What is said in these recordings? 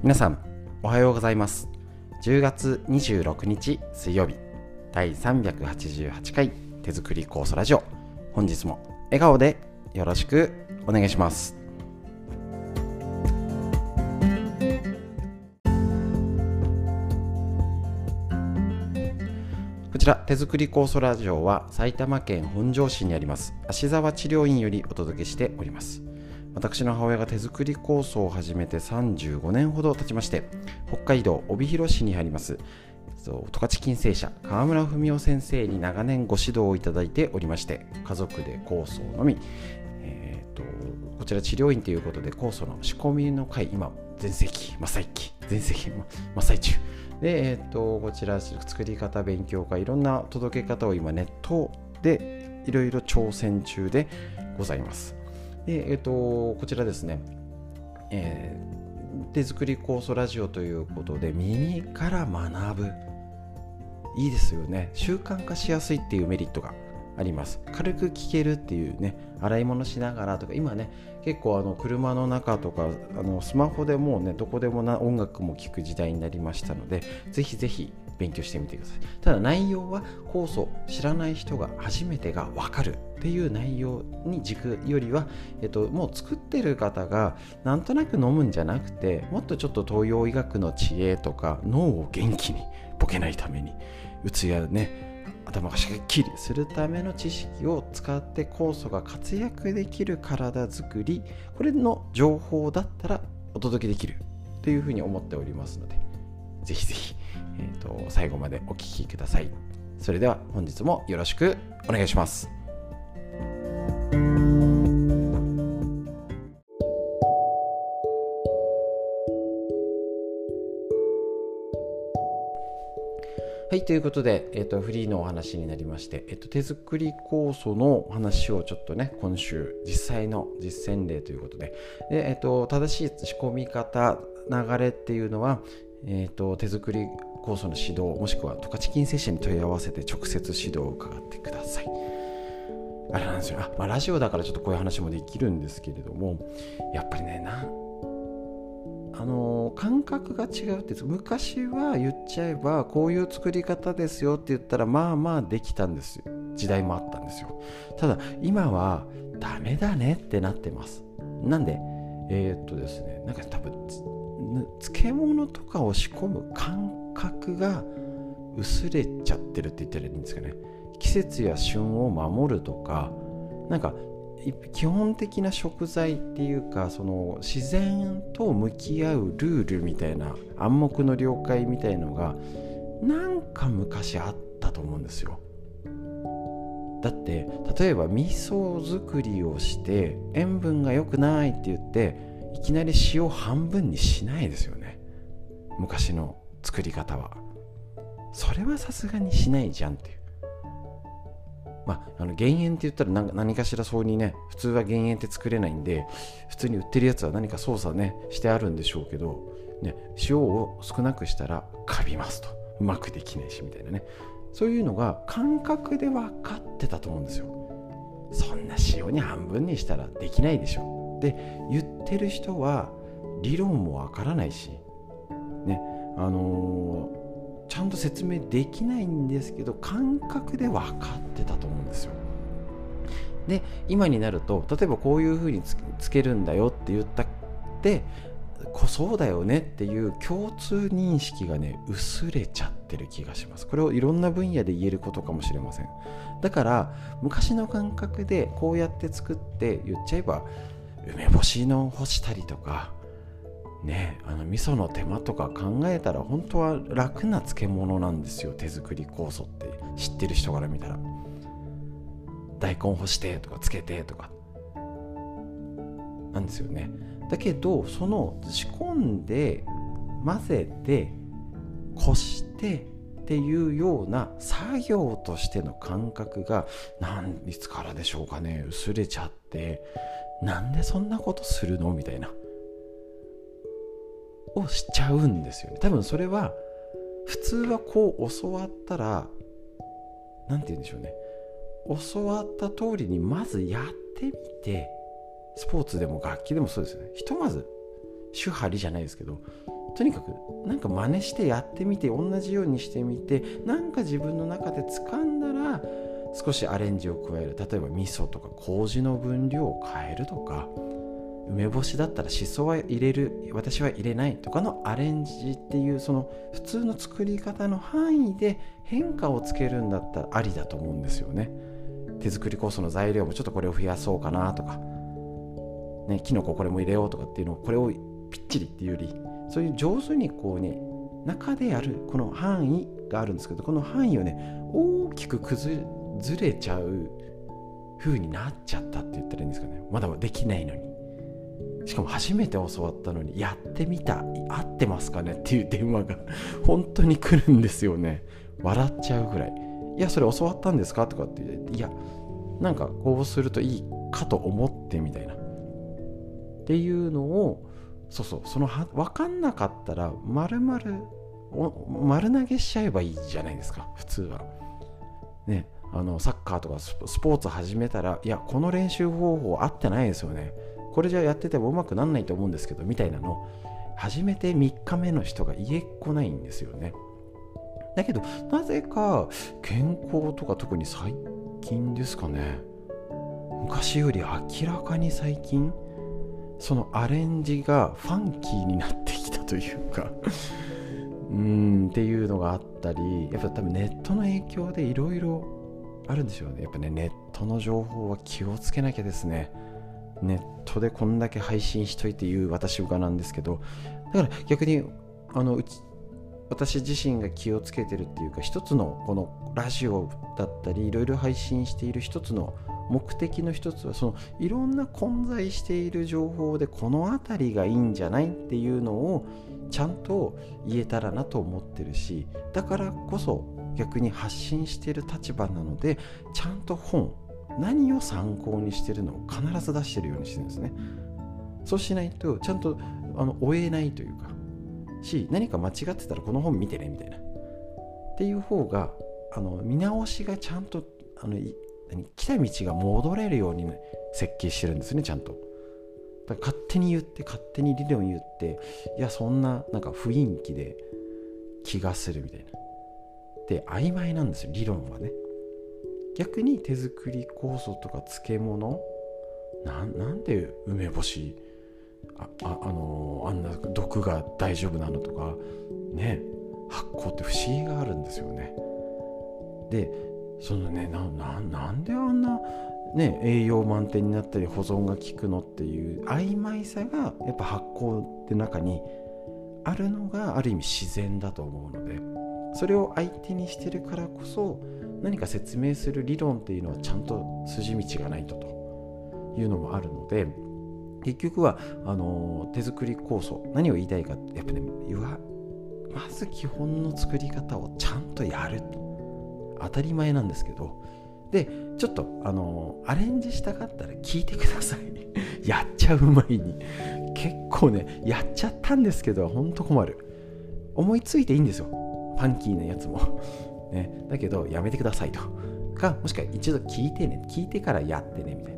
皆さんおはようございます。10月26日水曜日第388回手作り酵素ラジオ。本日も笑顔でよろしくお願いします。こちら手作り酵素ラジオは埼玉県本庄市にあります芦沢治療院よりお届けしております。私の母親が手作り構想を始めて35年ほど経ちまして北海道帯広市にあります十勝金星社川村文夫先生に長年ご指導をいただいておりまして家族で酵素のみ、えーと、こちら治療院ということで酵素の仕込みの会今全盛期真っ最期全盛期真っ最中。で、えーと、こちら作り方勉強会いろんな届け方を今ネットでいろいろ挑戦中でございます。で、えっ、ー、と、こちらですね、えー、手作り酵素ラジオということで、耳から学ぶ。いいですよね。習慣化しやすいっていうメリットがあります。軽く聞けるっていうね、洗い物しながらとか、今ね、結構あの車の中とか、あのスマホでもうね、どこでもな音楽も聴く時代になりましたので、ぜひぜひ勉強してみてください。ただ内容は酵素知らない人が初めてが分かるっていう内容に軸よりは、えっと、もう作ってる方がなんとなく飲むんじゃなくてもっとちょっと東洋医学の知恵とか脳を元気にボケないためにうつやね 頭がしっきりするための知識を使って酵素が活躍できる体づくりこれの情報だったらお届けできるというふうに思っておりますのでぜひぜひえーと、最後までお聴きください。それでは本日もよろしくお願いします。はい、ということで、えーと、フリーのお話になりまして、えーと、手作り酵素の話をちょっとね、今週、実際の実践例ということで、でえーと正しい仕込み方、流れっていうのは、えーと、手作り酵素の指導もしくは十勝金星社に問い合わせて直接指導を伺ってください。あれなんですよ。あ、まあ、ラジオだからちょっとこういう話もできるんですけれどもやっぱりねなあの感覚が違うって昔は言っちゃえばこういう作り方ですよって言ったらまあまあできたんですよ。時代もあったんですよ。ただ今はダメだねってなってます。なんでえー、っとですねなんか多分漬物とかを仕込む感覚が薄れちゃってるって言ったらいいんですかね。季節や旬を守るとかなんか基本的な食材っていうかその自然と向き合うルールみたいな暗黙の了解みたいのがなんか昔あったと思うんですよ。だって例えば味噌作りをして塩分が良くないって言っていきなり塩半分にしないですよね。昔の。作り方は。それはさすがにしないじゃんっていう。まあ、あの減塩って言ったら何かしらそうにね普通は減塩って作れないんで普通に売ってるやつは何か操作ねしてあるんでしょうけど、ね、塩を少なくしたらカビますと。うまくできないしみたいなね。そういうのが感覚で分かってたと思うんですよ。そんな塩に半分にしたらできないでしょ。で言ってる人は理論もわからないしね。あのー、ちゃんと説明できないんですけど感覚で分かってたと思うんですよ。で今になると例えばこういうふうにつけるんだよって言ったってこそうだよねっていう共通認識がね薄れちゃってる気がします。これをいろんな分野で言えることかもしれません。だから昔の感覚でこうやって作って言っちゃえば梅干しの干したりとかねあの味噌の手間とか考えたら本当は楽な漬物なんですよ手作り酵素って。知ってる人から見たら。大根干してとかつけてとか。なんですよね。だけどその仕込んで混ぜてこしてっていうような作業としての感覚が何いつからでしょうかね。薄れちゃってなんでそんなことするの？みたいな。をしちゃうんですよね。多分それは普通はこう教わったら何て言うんでしょうね。教わった通りにまずやってみてスポーツでも楽器でもそうですよね。ひとまず手張りじゃないですけどとにかくなんか真似してやってみて同じようにしてみてなんか自分の中で掴んだら少しアレンジを加える。例えば味噌とか麹の分量を変えるとか梅干しだったらしそは入れる私は入れないとかのアレンジっていうその普通の作り方の範囲で変化をつけるんだったらありだと思うんですよね。手作り酵素の材料もちょっとこれを増やそうかなとか。ねきのここれも入れようとかっていうのをこれをぴっちりっていうよりそういう上手にこうね中でやるこの範囲があるんですけどこの範囲をね大きく崩れちゃう風になっちゃったって言ったらいいんですかね。まだできないのに。しかも初めて教わったのにやってみた合ってますかね？っていう電話が 本当に来るんですよね。笑っちゃうぐらい。いやそれ教わったんですか？とかって言っていやなんかこうするといいかと思ってみたいな。っていうのをそうそうその分かんなかったら丸々丸投げしちゃえばいいじゃないですか普通は。ねあのサッカーとかスポーツ始めたらいやこの練習方法合ってないですよね。これじゃやっててもうまくなんないと思うんですけどみたいなの。初めて3日目の人が言えっこないんですよね。だけどなぜか健康とか特に最近ですかね。昔より明らかに最近そのアレンジがファンキーになってきたというか。うんっていうのがあったりやっぱ多分ネットの影響でいろいろあるんでしょうね。やっぱねネットの情報は気をつけなきゃですね。ネットでこんだけ配信しといて言う私がなんですけどだから逆にあのうち私自身が気をつけてるっていうか一つのこのラジオだったりいろいろ配信している一つの目的の一つはそのいろんな混在している情報でこの辺りがいいんじゃないっていうのをちゃんと言えたらなと思ってるしだからこそ逆に発信している立場なのでちゃんと本何を参考にしてるのを必ず出してるようにしてるんですね。そうしないとちゃんとあの追えないというかし何か間違ってたらこの本見てねみたいな。っていう方があの見直しがちゃんとあの来た道が戻れるようにね設計してるんですねちゃんと。だから勝手に言って勝手に理論言っていやそんななんか雰囲気で気がするみたいな。で曖昧なんですよ理論はね。逆に手作り酵素とか漬物なんで梅干しああ、あの、あんな毒が大丈夫なのとかね発酵って不思議があるんですよね。でそのねなななんであんなね栄養満点になったり保存が効くのっていう曖昧さがやっぱ発酵って中にあるのがある意味自然だと思うので。それを相手にしてるからこそ何か説明する理論っていうのはちゃんと筋道がないとというのもあるので結局はあの手作り酵素何を言いたいかやっぱねまず基本の作り方をちゃんとやる当たり前なんですけど。でちょっとあのアレンジしたかったら聞いてください。やっちゃう前に。結構ねやっちゃったんですけどほんと困る。思いついていいんですよ。ファンキーなやつも。ね、だけどやめてくださいと。かもしくは一度聞いてね。聞いてからやってねみたい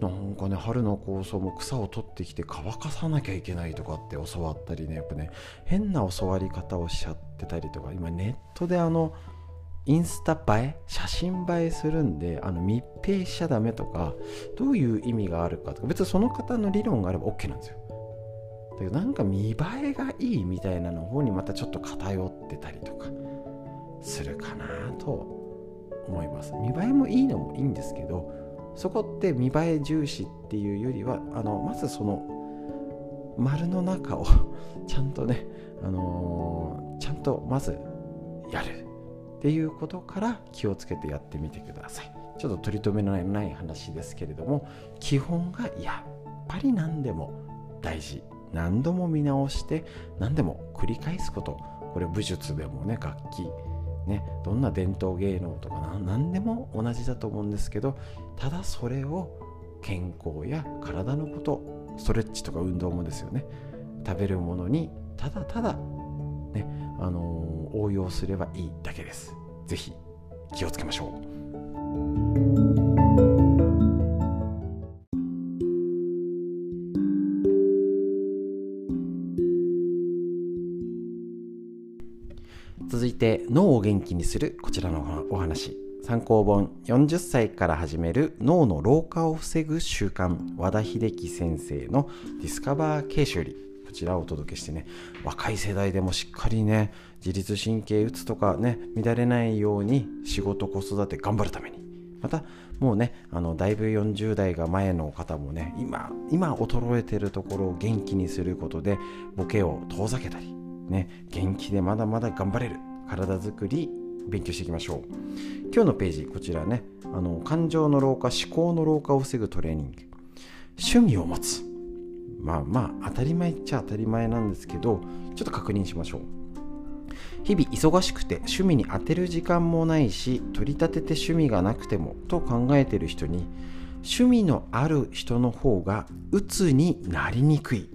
な。なんかね春の構想も草を取ってきて乾かさなきゃいけないとかって教わったりね。やっぱね変な教わり方をしちゃってたりとか。今ネットであのインスタ映え？写真映えするんであの密閉しちゃダメとかどういう意味があるかとか。別にその方の理論があれば OK なんですよ。だけどなんか見栄えがいいみたいなの方にまたちょっと偏ってたりとかするかなと思います。見栄えもいいのもいいんですけどそこって見栄え重視っていうよりはあのまずその丸の中を ちゃんとね、あのー、ちゃんとまずやるっていうことから気をつけてやってみてください。ちょっと取り留めのない話ですけれども基本がやっぱり何でも大事。何度も見直して何でも繰り返すこと。これ武術でもね楽器ね、どんな伝統芸能とか何でも同じだと思うんですけどただそれを健康や体のことストレッチとか運動もですよね。食べるものにただただ、ねあのー、応用すればいいだけです。是非気をつけましょう。て脳を元気にするこちらのお話。参考本40歳から始める脳の老化を防ぐ習慣。和田秀樹先生のディスカバー形式よりこちらをお届けしてね若い世代でもしっかりね自律神経うつとかね乱れないように仕事子育て頑張るために。またもうねあのだいぶ40代が前の方もね今今衰えてるところを元気にすることでボケを遠ざけたりね元気でまだまだ頑張れる。体づくり勉強していきましょう。今日のページこちらねあの感情の老化思考の老化を防ぐトレーニング。趣味を持つ。まあまあ当たり前っちゃ当たり前なんですけどちょっと確認しましょう。日々忙しくて趣味に当てる時間もないし取り立てて趣味がなくてもと考えてる人に趣味のある人の方が鬱になりにくい。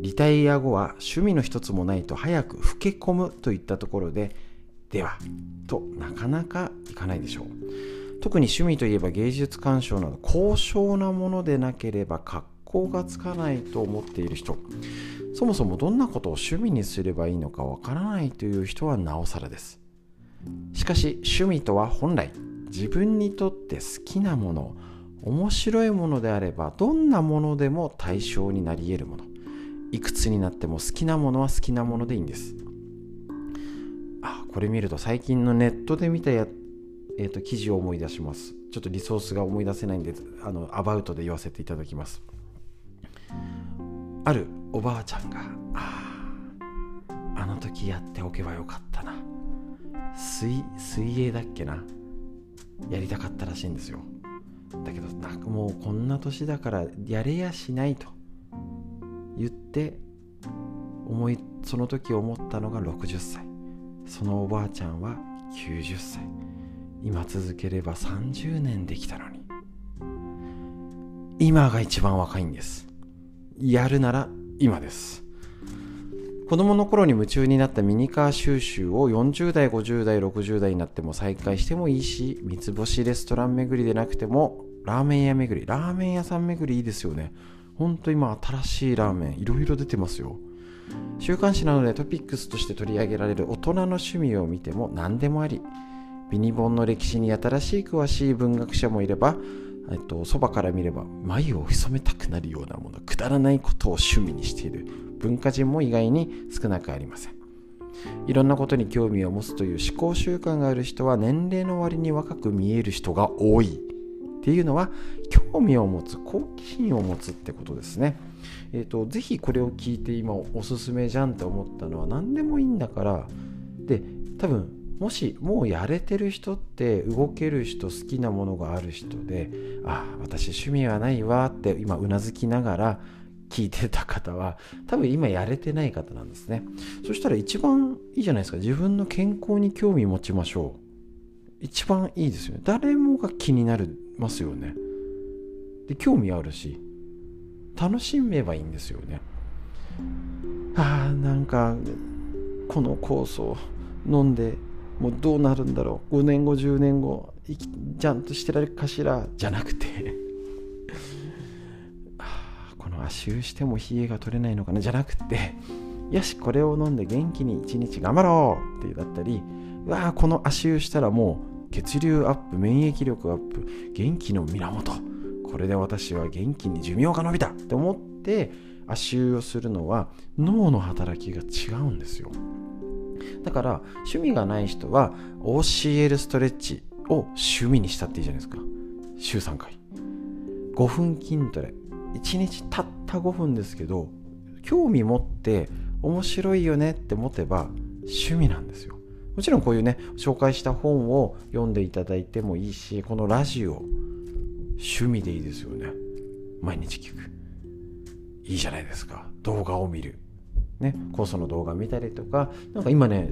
リタイア後は趣味の一つもないと早く老け込むといったところでではとなかなかいかないでしょう。特に趣味といえば芸術鑑賞など高尚なものでなければ格好がつかないと思っている人。そもそもどんなことを趣味にすればいいのかわからないという人はなおさらです。しかし趣味とは本来自分にとって好きなもの面白いものであればどんなものでも対象になり得るもの。いくつになっても好きなものは好きなものでいいんです。これ見ると最近のネットで見たや、えーと、記事を思い出します。ちょっとリソースが思い出せないんであのアバウトで言わせていただきます。あるおばあちゃんがああの時やっておけばよかったな。水水泳だっけな。やりたかったらしいんですよ。だけどなんかもうこんな年だからやれやしないと。言って思いその時思ったのが60歳。そのおばあちゃんは90歳。今続ければ30年できたのに。今が一番若いんです。やるなら今です。子供の頃に夢中になったミニカー収集を40代50代60代になっても再開してもいいし三つ星レストラン巡りでなくてもラーメン屋巡りラーメン屋さん巡りいいですよね。ほんと今新しいラーメンいろいろ出てますよ。週刊誌などでトピックスとして取り上げられる大人の趣味を見ても何でもあり。ビニ本の歴史に新しい詳しい文学者もいればえっと、そばから見れば眉を潜めたくなるようなものくだらないことを趣味にしている文化人も意外に少なくありません。いろんなことに興味を持つという思考習慣がある人は年齢の割に若く見える人が多い。っていうのは興味を持つ好奇心を持つってことですね。えっ、ー、と、ぜひこれを聞いて今おすすめじゃんって思ったのは何でもいいんだから、で、多分、もしもうやれてる人って動ける人好きなものがある人でああ私趣味はないわって今うなずきながら聞いてた方は多分今やれてない方なんですね。そしたら一番いいじゃないですか。自分の健康に興味持ちましょう。一番いいですよね。誰もが気になりますよね。で興味あるし楽しめばいいんですよね。ああなんかこの酵素飲んでもうどうなるんだろう。5年後10年後ちゃんとしてられるかしら？じゃなくて。この足湯しても冷えが取れないのかな？じゃなくてよしこれを飲んで元気に一日頑張ろうってだったりわあこの足湯したらもう血流アップ免疫力アップ元気の源。これで私は元気に寿命が延びたって思って足湯をするのは脳の働きが違うんですよ。だから趣味がない人は OCL ストレッチを趣味にしたっていいじゃないですか。週3回。5分筋トレ。1日たった5分ですけど興味持って面白いよねって持てば趣味なんですよ。もちろんこういうね紹介した本を読んでいただいてもいいしこのラジオ趣味でいいですよね。毎日聞く。いいじゃないですか。動画を見る。ね。酵素の動画見たりとか。なんか今ね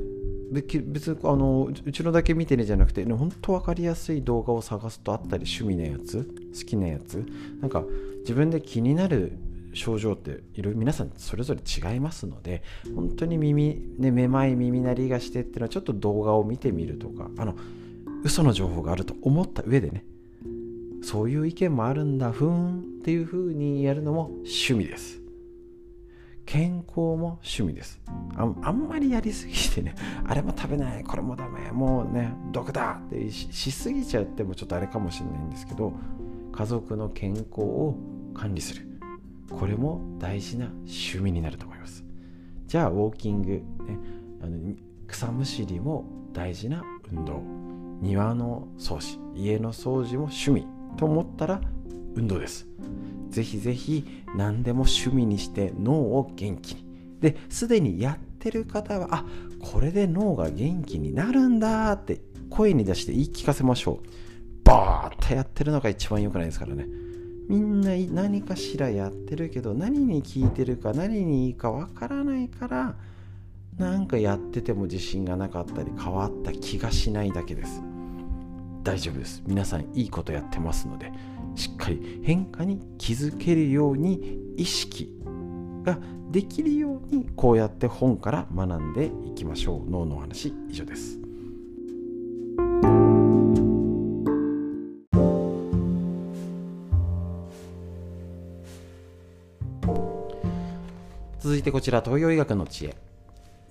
別にあのうちのだけ見てねじゃなくて、ね、本当分かりやすい動画を探すとあったり趣味のやつ好きなやつ。なんか自分で気になる症状っていろいろ皆さんそれぞれ違いますので本当に耳、ね、めまい耳鳴りがしてっていうのはちょっと動画を見てみるとかあの嘘の情報があると思った上でねそういう意見もあるんだふーんっていう風にやるのも趣味です。健康も趣味です。ああんまりやりすぎてねあれも食べないこれもダメもうね毒だってしすぎちゃってもちょっとあれかもしれないんですけど家族の健康を管理する。これも大事な趣味になると思います。じゃあウォーキング、ね、あの草むしりも大事な運動。庭の掃除家の掃除も趣味と思ったら運動です。ぜひぜひ何でも趣味にして脳を元気に。ですでにやってる方はあこれで脳が元気になるんだって声に出して言い聞かせましょう。バーッとやってるのが一番良くないですからね。みんな何かしらやってるけど何に聞いてるか何にいいかわからないからなんかやってても自信がなかったり変わった気がしないだけです。大丈夫です。皆さんいいことやってますのでしっかり変化に気づけるように意識ができるようにこうやって本から学んでいきましょう。脳の話以上です。いてこちら東洋医学の知恵。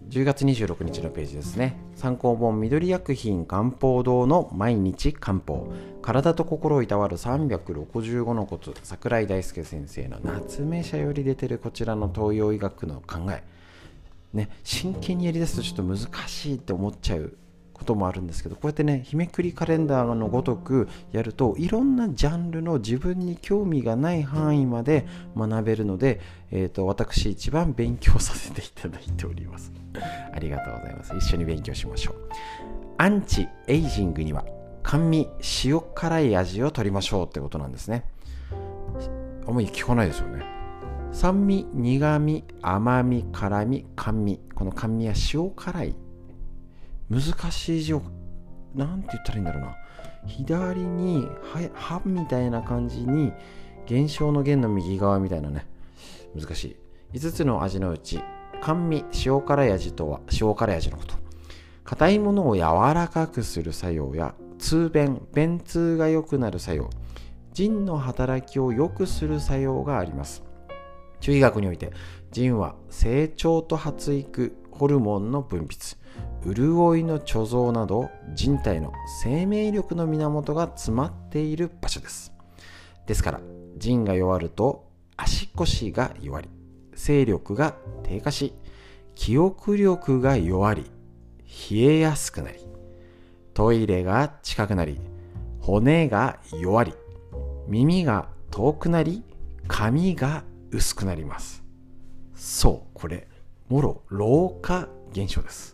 10月26日のページですね。参考本緑薬品漢方堂の毎日漢方。体と心をいたわる365のコツ。桜井大輔先生の夏目社より出てるこちらの東洋医学の考え。ね真剣にやりだすとちょっと難しいって思っちゃうこともあるんですけどこうやってね日めくりカレンダーのごとくやるといろんなジャンルの自分に興味がない範囲まで学べるので、えーと、私一番勉強させていただいております。ありがとうございます。一緒に勉強しましょう。アンチエイジングには甘味塩辛い味を取りましょうってことなんですね。あんまり聞かないですよね。酸味苦味甘み辛み甘味。この甘味は塩辛い難しい字を何て言ったらいいんだろうな。左に「は」みたいな感じに現象の弦の右側みたいなね。難しい。5つの味のうち甘味塩辛い味とは塩辛い味のこと。硬いものを柔らかくする作用や通便便通が良くなる作用。腎の働きを良くする作用があります。中医学において腎は成長と発育ホルモンの分泌。潤いの貯蔵など人体の生命力の源が詰まっている場所です。ですから腎が弱ると足腰が弱り勢力が低下し記憶力が弱り冷えやすくなりトイレが近くなり骨が弱り耳が遠くなり髪が薄くなります。そうこれもろ老化現象です。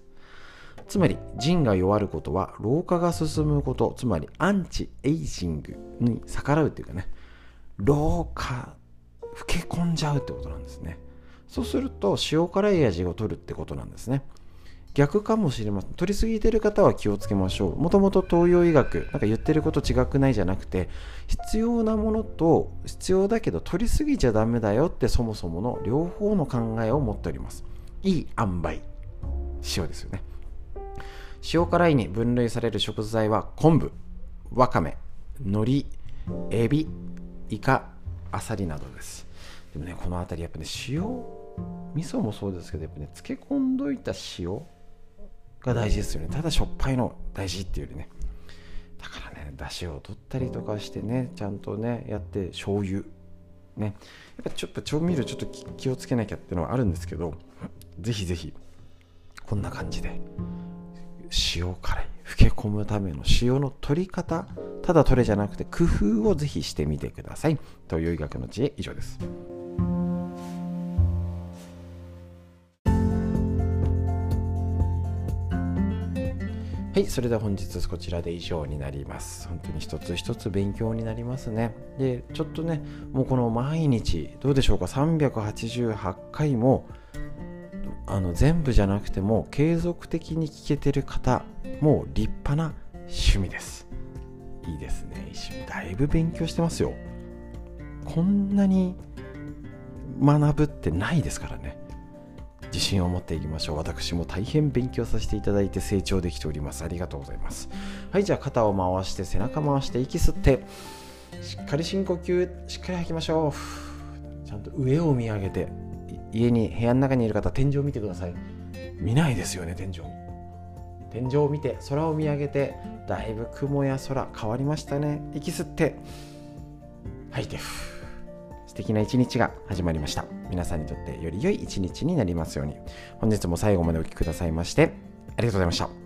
つまり腎が弱ることは老化が進むことつまりアンチエイジングに逆らうっていうかね老化老け込んじゃうってことなんですね。そうすると塩辛い味を取るってことなんですね。逆かもしれません。取りすぎてる方は気をつけましょう。もともと東洋医学なんか言ってること違くないじゃなくて必要なものと必要だけど取りすぎちゃダメだよってそもそもの両方の考えを持っております。いい塩梅。塩ですよね。塩辛いに分類される食材は昆布、わかめ、海苔、エビ、イカ、アサリなどです。でもね、この辺りやっぱね、塩、味噌もそうですけど、やっぱね、漬け込んどいた塩が大事ですよね。ただしょっぱいの大事っていうよりね。だからね、だしを取ったりとかしてね、ちゃんとね、やって、醤油。ね。やっぱちょっと調味料ちょっと気をつけなきゃっていうのはあるんですけど、ぜひぜひ、こんな感じで塩辛い。老け込むための塩の取り方。ただ取れじゃなくて工夫をぜひしてみてください。という医学の知恵以上です。はい、それでは本日こちらで以上になります。本当に一つ一つ勉強になりますね。で、ちょっとね、もうこの毎日、どうでしょうか、388回もあの全部じゃなくても継続的に聞けてる方も立派な趣味です。いいですね。一緒にだいぶ勉強してますよ。こんなに学ぶってないですからね。自信を持っていきましょう。私も大変勉強させていただいて成長できております。ありがとうございます。はいじゃあ肩を回して背中回して息吸ってしっかり深呼吸しっかり吐きましょう。ちゃんと上を見上げて。家に部屋の中にいる方天井を見てください。見ないですよね天井。天井を見て空を見上げてだいぶ雲や空変わりましたね。息吸って吐いて素敵な一日が始まりました。皆さんにとってより良い一日になりますように。本日も最後までお聴きくださいましてありがとうございました。